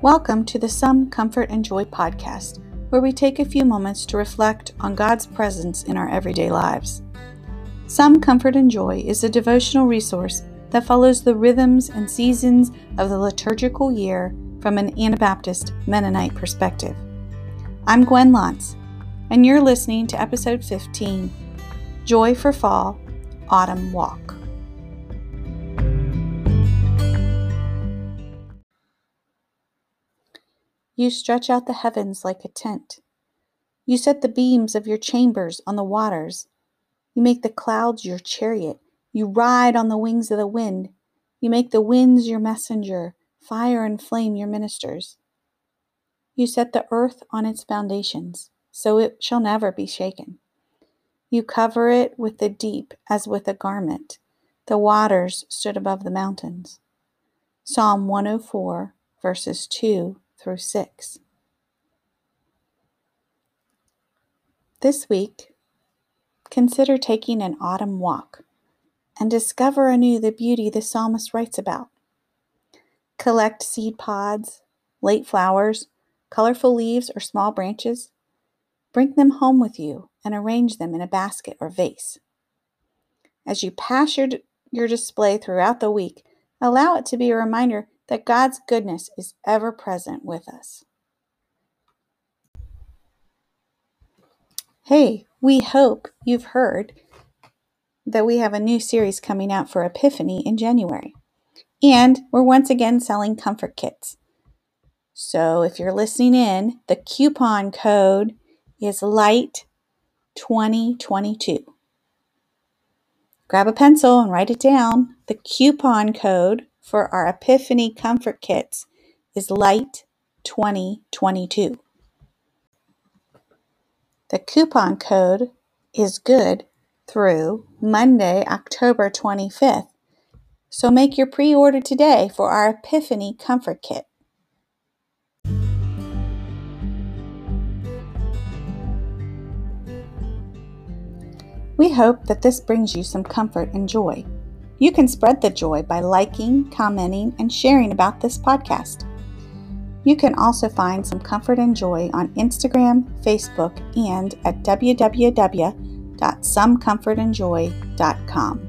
Welcome to the Some Comfort and Joy podcast, where we take a few moments to reflect on God's presence in our everyday lives. Some Comfort and Joy is a devotional resource that follows the rhythms and seasons of the liturgical year from an Anabaptist Mennonite perspective. I'm Gwen Lantz, and you're listening to episode 15 Joy for Fall Autumn Walk. You stretch out the heavens like a tent. You set the beams of your chambers on the waters. You make the clouds your chariot. You ride on the wings of the wind. You make the winds your messenger, fire and flame your ministers. You set the earth on its foundations, so it shall never be shaken. You cover it with the deep as with a garment. The waters stood above the mountains. Psalm 104, verses 2 through 6. This week, consider taking an autumn walk and discover anew the beauty the psalmist writes about. Collect seed pods, late flowers, colorful leaves, or small branches. Bring them home with you and arrange them in a basket or vase. As you pass your, your display throughout the week, allow it to be a reminder that God's goodness is ever present with us. Hey, we hope you've heard that we have a new series coming out for Epiphany in January. And we're once again selling comfort kits. So if you're listening in, the coupon code is light 2022. Grab a pencil and write it down. The coupon code for our Epiphany Comfort Kits is Light 2022. The coupon code is good through Monday, October 25th. So make your pre order today for our Epiphany Comfort Kit. We hope that this brings you some comfort and joy. You can spread the joy by liking, commenting, and sharing about this podcast. You can also find some comfort and joy on Instagram, Facebook, and at www.somecomfortandjoy.com.